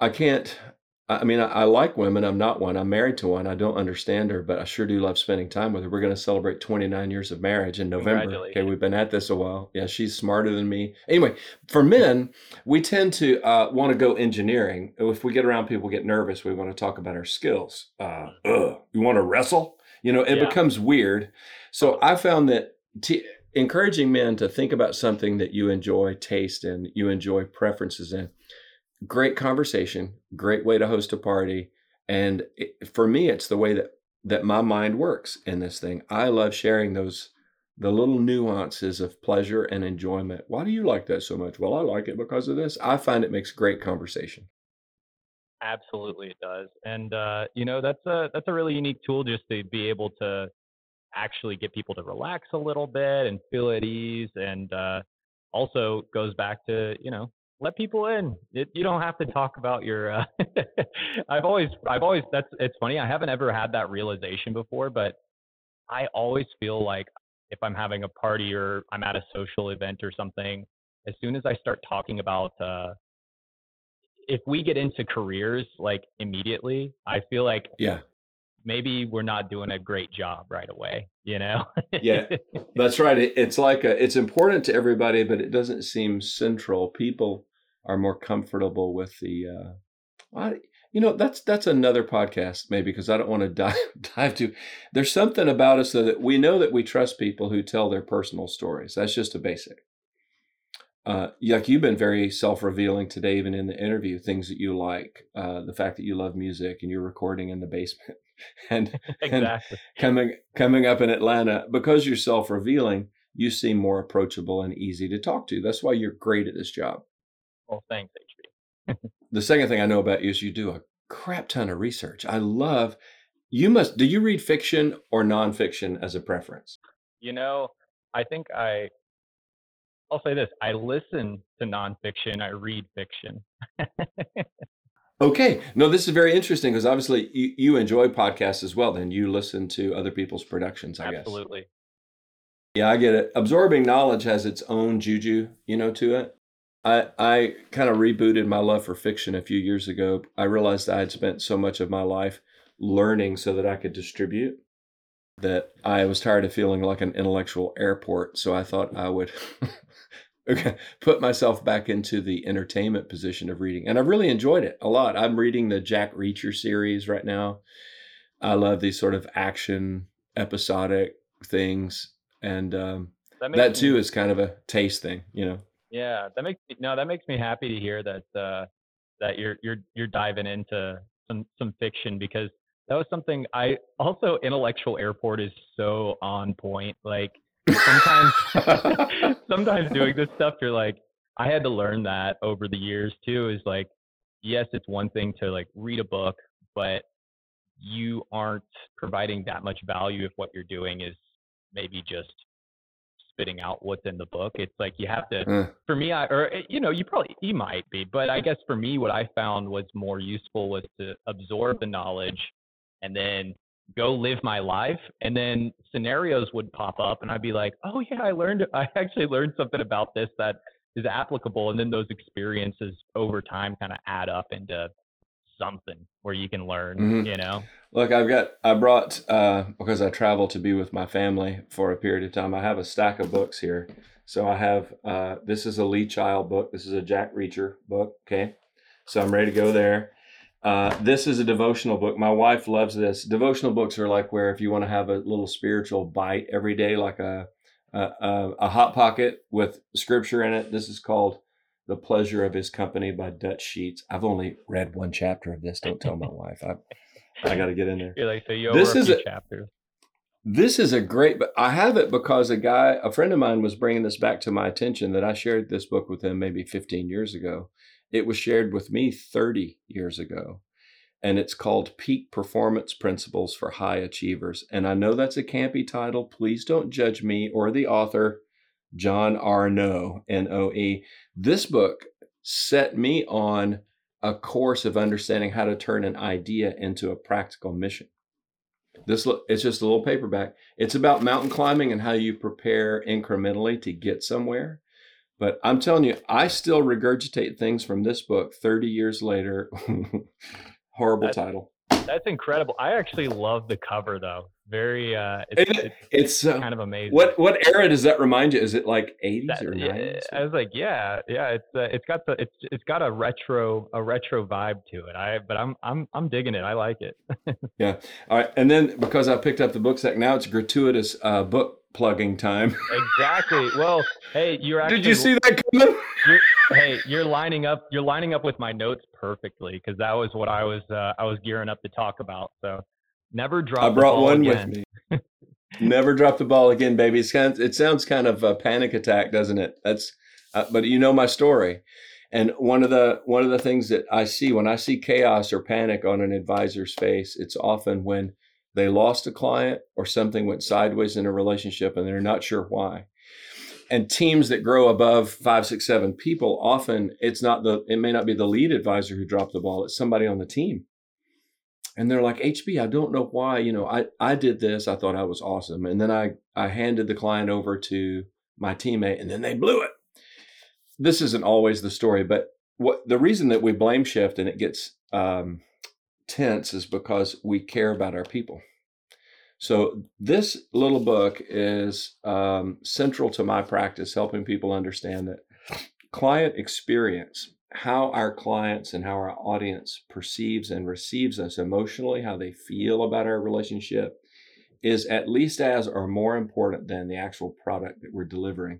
I can't, I mean, I, I, like women. I'm not one. I'm married to one. I don't understand her, but I sure do love spending time with her. We're going to celebrate 29 years of marriage in November. Okay, we've been at this a while. Yeah, she's smarter than me. Anyway, for men, we tend to uh, want to go engineering. If we get around people get nervous, we want to talk about our skills. Uh, ugh, you want to wrestle? You know, it yeah. becomes weird. So I found that t- encouraging men to think about something that you enjoy, taste, and you enjoy preferences in great conversation, great way to host a party. And it, for me, it's the way that that my mind works in this thing. I love sharing those the little nuances of pleasure and enjoyment. Why do you like that so much? Well, I like it because of this. I find it makes great conversation. Absolutely, it does. And uh, you know, that's a that's a really unique tool just to be able to actually get people to relax a little bit and feel at ease. And uh, also goes back to you know let people in. It, you don't have to talk about your. Uh, I've always, I've always. That's it's funny. I haven't ever had that realization before, but I always feel like if I'm having a party or I'm at a social event or something, as soon as I start talking about, uh, if we get into careers like immediately, I feel like yeah, maybe we're not doing a great job right away. You know? yeah, that's right. It's like a, it's important to everybody, but it doesn't seem central. People are more comfortable with the uh I, you know that's that's another podcast maybe because i don't want to dive dive to there's something about us though that we know that we trust people who tell their personal stories that's just a basic uh you've been very self-revealing today even in the interview things that you like uh the fact that you love music and you're recording in the basement and, exactly. and coming coming up in atlanta because you're self-revealing you seem more approachable and easy to talk to that's why you're great at this job well, thanks, HB. the second thing I know about you is you do a crap ton of research. I love. You must. Do you read fiction or nonfiction as a preference? You know, I think I. I'll say this: I listen to nonfiction. I read fiction. Okay, no, this is very interesting because obviously you, you enjoy podcasts as well. Then you listen to other people's productions. I Absolutely. guess. Absolutely. Yeah, I get it. Absorbing knowledge has its own juju, you know, to it. I, I kind of rebooted my love for fiction a few years ago. I realized I had spent so much of my life learning so that I could distribute that I was tired of feeling like an intellectual airport. So I thought I would put myself back into the entertainment position of reading. And I've really enjoyed it a lot. I'm reading the Jack Reacher series right now. I love these sort of action, episodic things. And um, that, that too me- is kind of a taste thing, you know? Yeah, that makes me no, that makes me happy to hear that uh, that you're you're you're diving into some some fiction because that was something I also intellectual airport is so on point. Like sometimes sometimes doing this stuff you're like I had to learn that over the years too is like yes, it's one thing to like read a book, but you aren't providing that much value if what you're doing is maybe just spitting out what's in the book. It's like you have to. Uh. For me, I or eh, you know you probably you might be, but I guess for me, what I found was more useful was to absorb the knowledge and then go live my life and then scenarios would pop up and I'd be like, "Oh yeah, I learned I actually learned something about this that is applicable." And then those experiences over time kind of add up into something where you can learn, mm-hmm. you know. Look, I've got, I brought, uh, because I travel to be with my family for a period of time, I have a stack of books here. So I have, uh, this is a Lee Child book. This is a Jack Reacher book. Okay. So I'm ready to go there. Uh, this is a devotional book. My wife loves this. Devotional books are like where if you want to have a little spiritual bite every day, like a, a, a hot pocket with scripture in it. This is called the Pleasure of His Company by Dutch Sheets. I've only read one chapter of this. Don't tell my wife. I I got to get in there. You're like, this is a, chapter. This is a great, but I have it because a guy, a friend of mine was bringing this back to my attention that I shared this book with him maybe 15 years ago. It was shared with me 30 years ago. And it's called Peak Performance Principles for High Achievers. And I know that's a campy title. Please don't judge me or the author, John R. Noe, N O E. This book set me on a course of understanding how to turn an idea into a practical mission. This it's just a little paperback. It's about mountain climbing and how you prepare incrementally to get somewhere. But I'm telling you, I still regurgitate things from this book 30 years later. Horrible title. That's incredible. I actually love the cover though. Very uh it's, it, it's, it's uh, kind of amazing. What what era does that remind you? Is it like 80s that, or 90s? I was like, yeah, yeah, it's uh, it's got the it's it's got a retro a retro vibe to it. I but I'm I'm I'm digging it. I like it. yeah. All right. And then because I picked up the book set, now it's gratuitous uh, book plugging time. exactly. Well, hey, you're actually Did you see that coming? You're, hey, you're lining up you're lining up with my notes perfectly because that was what I was uh, I was gearing up to talk about. So never drop. I brought one again. with me. never drop the ball again, baby. It's kind of, it sounds kind of a panic attack, doesn't it? That's uh, but you know my story. And one of the one of the things that I see when I see chaos or panic on an advisor's face, it's often when they lost a client or something went sideways in a relationship and they're not sure why and teams that grow above five, six, seven people, often it's not the, it may not be the lead advisor who dropped the ball. It's somebody on the team. And they're like, HB, I don't know why, you know, I, I did this. I thought I was awesome. And then I, I handed the client over to my teammate and then they blew it. This isn't always the story, but what the reason that we blame shift and it gets um, tense is because we care about our people. So, this little book is um, central to my practice, helping people understand that client experience, how our clients and how our audience perceives and receives us emotionally, how they feel about our relationship, is at least as or more important than the actual product that we're delivering.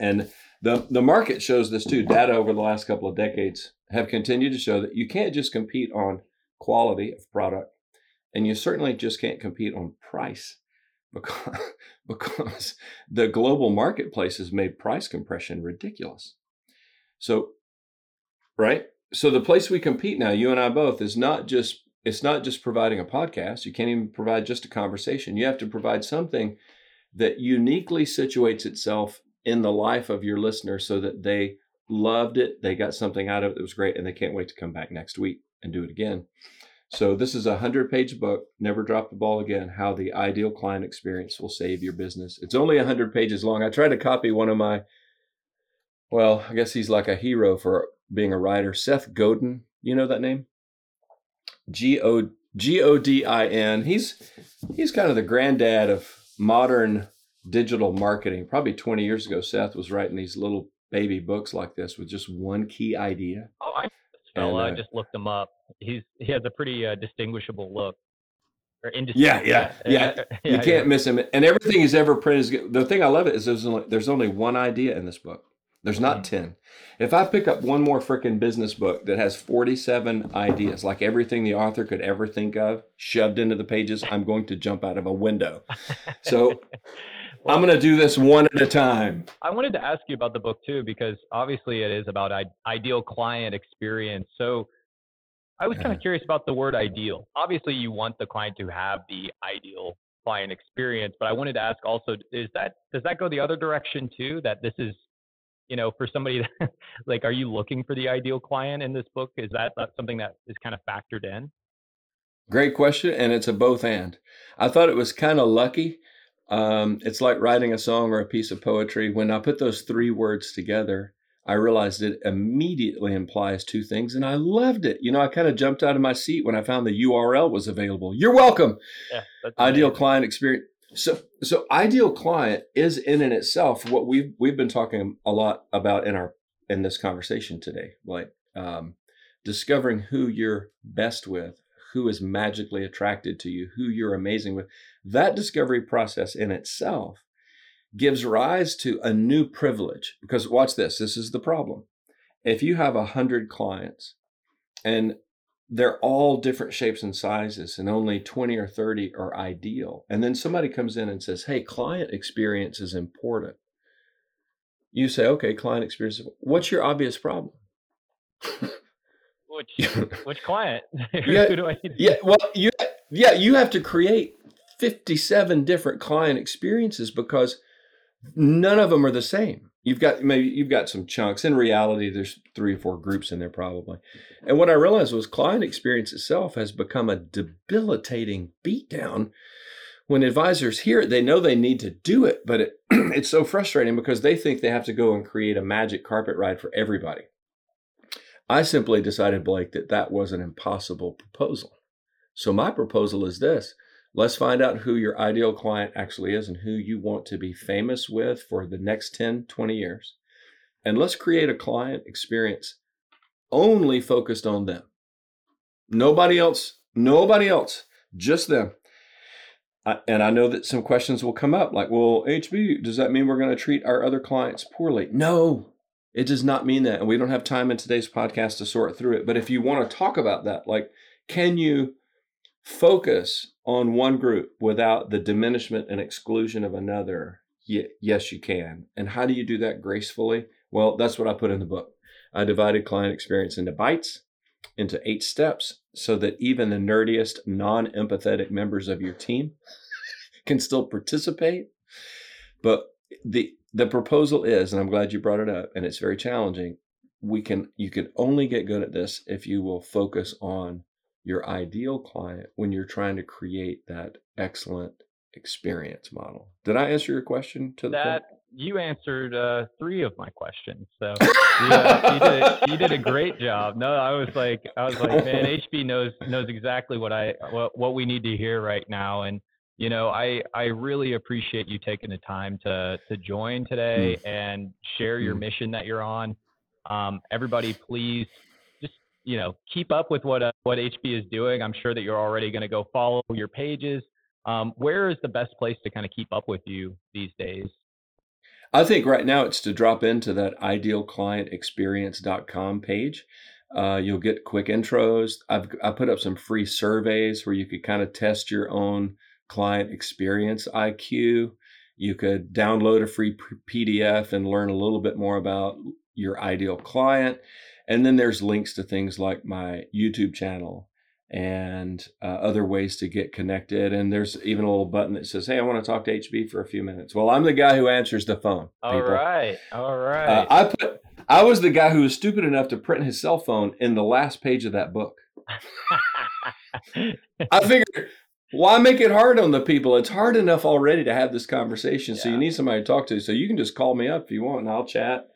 And the, the market shows this too. Data over the last couple of decades have continued to show that you can't just compete on quality of product and you certainly just can't compete on price because, because the global marketplace has made price compression ridiculous. So, right? So the place we compete now, you and I both, is not just it's not just providing a podcast. You can't even provide just a conversation. You have to provide something that uniquely situates itself in the life of your listener so that they loved it, they got something out of it that was great, and they can't wait to come back next week and do it again. So this is a hundred page book. Never drop the ball again. How the ideal client experience will save your business. It's only a hundred pages long. I tried to copy one of my. Well, I guess he's like a hero for being a writer. Seth Godin. You know that name? G O G O D I N. He's he's kind of the granddad of modern digital marketing. Probably 20 years ago, Seth was writing these little baby books like this with just one key idea. Oh, I And, uh, I just looked him up. He's he has a pretty uh, distinguishable look. Or yeah, yeah, yeah, yeah. You can't miss him. And everything he's ever printed is good. The thing I love it is there's only, there's only one idea in this book. There's not mm-hmm. 10. If I pick up one more freaking business book that has 47 ideas, like everything the author could ever think of, shoved into the pages, I'm going to jump out of a window. So I'm going to do this one at a time. I wanted to ask you about the book too, because obviously it is about I- ideal client experience. So I was kind of curious about the word ideal. Obviously, you want the client to have the ideal client experience, but I wanted to ask also: is that does that go the other direction too? That this is, you know, for somebody that, like, are you looking for the ideal client in this book? Is that something that is kind of factored in? Great question, and it's a both and. I thought it was kind of lucky um, it's like writing a song or a piece of poetry. When I put those three words together, I realized it immediately implies two things, and I loved it. You know, I kind of jumped out of my seat when I found the URL was available. You're welcome. Yeah, ideal client experience. So, so ideal client is in and itself what we've we've been talking a lot about in our in this conversation today, like um, discovering who you're best with, who is magically attracted to you, who you're amazing with. That discovery process in itself gives rise to a new privilege. Because watch this, this is the problem. If you have a hundred clients and they're all different shapes and sizes, and only 20 or 30 are ideal, and then somebody comes in and says, Hey, client experience is important. You say, Okay, client experience, what's your obvious problem? which which client? yeah, yeah, well, you yeah, you have to create 57 different client experiences because none of them are the same. you've got maybe you've got some chunks. In reality, there's three or four groups in there probably. And what I realized was client experience itself has become a debilitating beatdown. When advisors hear it, they know they need to do it, but it, it's so frustrating because they think they have to go and create a magic carpet ride for everybody. I simply decided, Blake, that that was an impossible proposal. So my proposal is this Let's find out who your ideal client actually is and who you want to be famous with for the next 10, 20 years. And let's create a client experience only focused on them. Nobody else, nobody else, just them. I, and I know that some questions will come up like, well, HB, does that mean we're going to treat our other clients poorly? No, it does not mean that. And we don't have time in today's podcast to sort through it. But if you want to talk about that, like, can you focus on one group without the diminishment and exclusion of another, yes, you can. And how do you do that gracefully? Well, that's what I put in the book. I divided client experience into bites, into eight steps, so that even the nerdiest, non empathetic members of your team can still participate. But the the proposal is, and I'm glad you brought it up, and it's very challenging. We can you can only get good at this if you will focus on your ideal client when you're trying to create that excellent experience model. Did I answer your question to the that, point? You answered uh, three of my questions, so you, uh, you, did a, you did a great job. No, I was like, I was like, man, HB knows knows exactly what I what, what we need to hear right now, and you know, I I really appreciate you taking the time to to join today mm. and share your mm. mission that you're on. Um, everybody, please just, you know, keep up with what uh, what HB is doing. I'm sure that you're already going to go follow your pages. Um, where is the best place to kind of keep up with you these days? I think right now it's to drop into that idealclientexperience.com page. Uh, you'll get quick intros. I've I put up some free surveys where you could kind of test your own client experience IQ. You could download a free PDF and learn a little bit more about your ideal client. And then there's links to things like my YouTube channel and uh, other ways to get connected. And there's even a little button that says, Hey, I want to talk to HB for a few minutes. Well, I'm the guy who answers the phone. All people. right, All right. Uh, I put, I was the guy who was stupid enough to print his cell phone in the last page of that book. I figured, why make it hard on the people? It's hard enough already to have this conversation. Yeah. So you need somebody to talk to. So you can just call me up if you want and I'll chat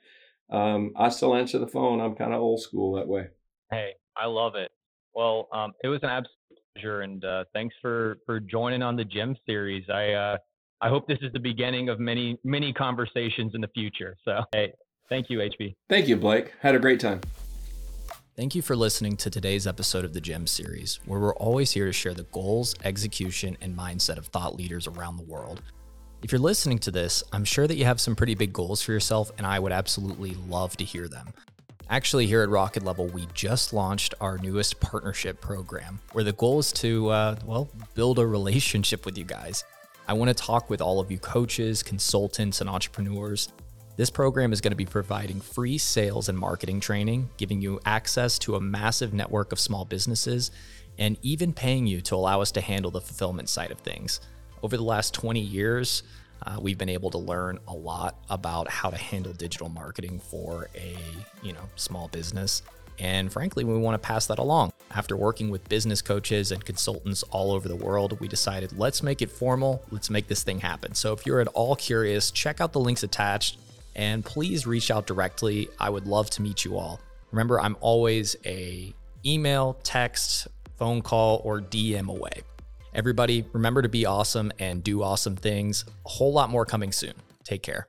um, I still answer the phone. I'm kind of old school that way. Hey, I love it. Well, um, it was an absolute pleasure, and uh, thanks for for joining on the Gem series. I uh, I hope this is the beginning of many many conversations in the future. So, hey, thank you, HB. Thank you, Blake. Had a great time. Thank you for listening to today's episode of the Gem series, where we're always here to share the goals, execution, and mindset of thought leaders around the world. If you're listening to this, I'm sure that you have some pretty big goals for yourself, and I would absolutely love to hear them. Actually, here at Rocket Level, we just launched our newest partnership program where the goal is to, uh, well, build a relationship with you guys. I want to talk with all of you coaches, consultants, and entrepreneurs. This program is going to be providing free sales and marketing training, giving you access to a massive network of small businesses, and even paying you to allow us to handle the fulfillment side of things. Over the last 20 years, uh, we've been able to learn a lot about how to handle digital marketing for a you know small business. And frankly we want to pass that along. After working with business coaches and consultants all over the world we decided let's make it formal. Let's make this thing happen. So if you're at all curious check out the links attached and please reach out directly i would love to meet you all remember i'm always a email text phone call or dm away Everybody, remember to be awesome and do awesome things. A whole lot more coming soon. Take care.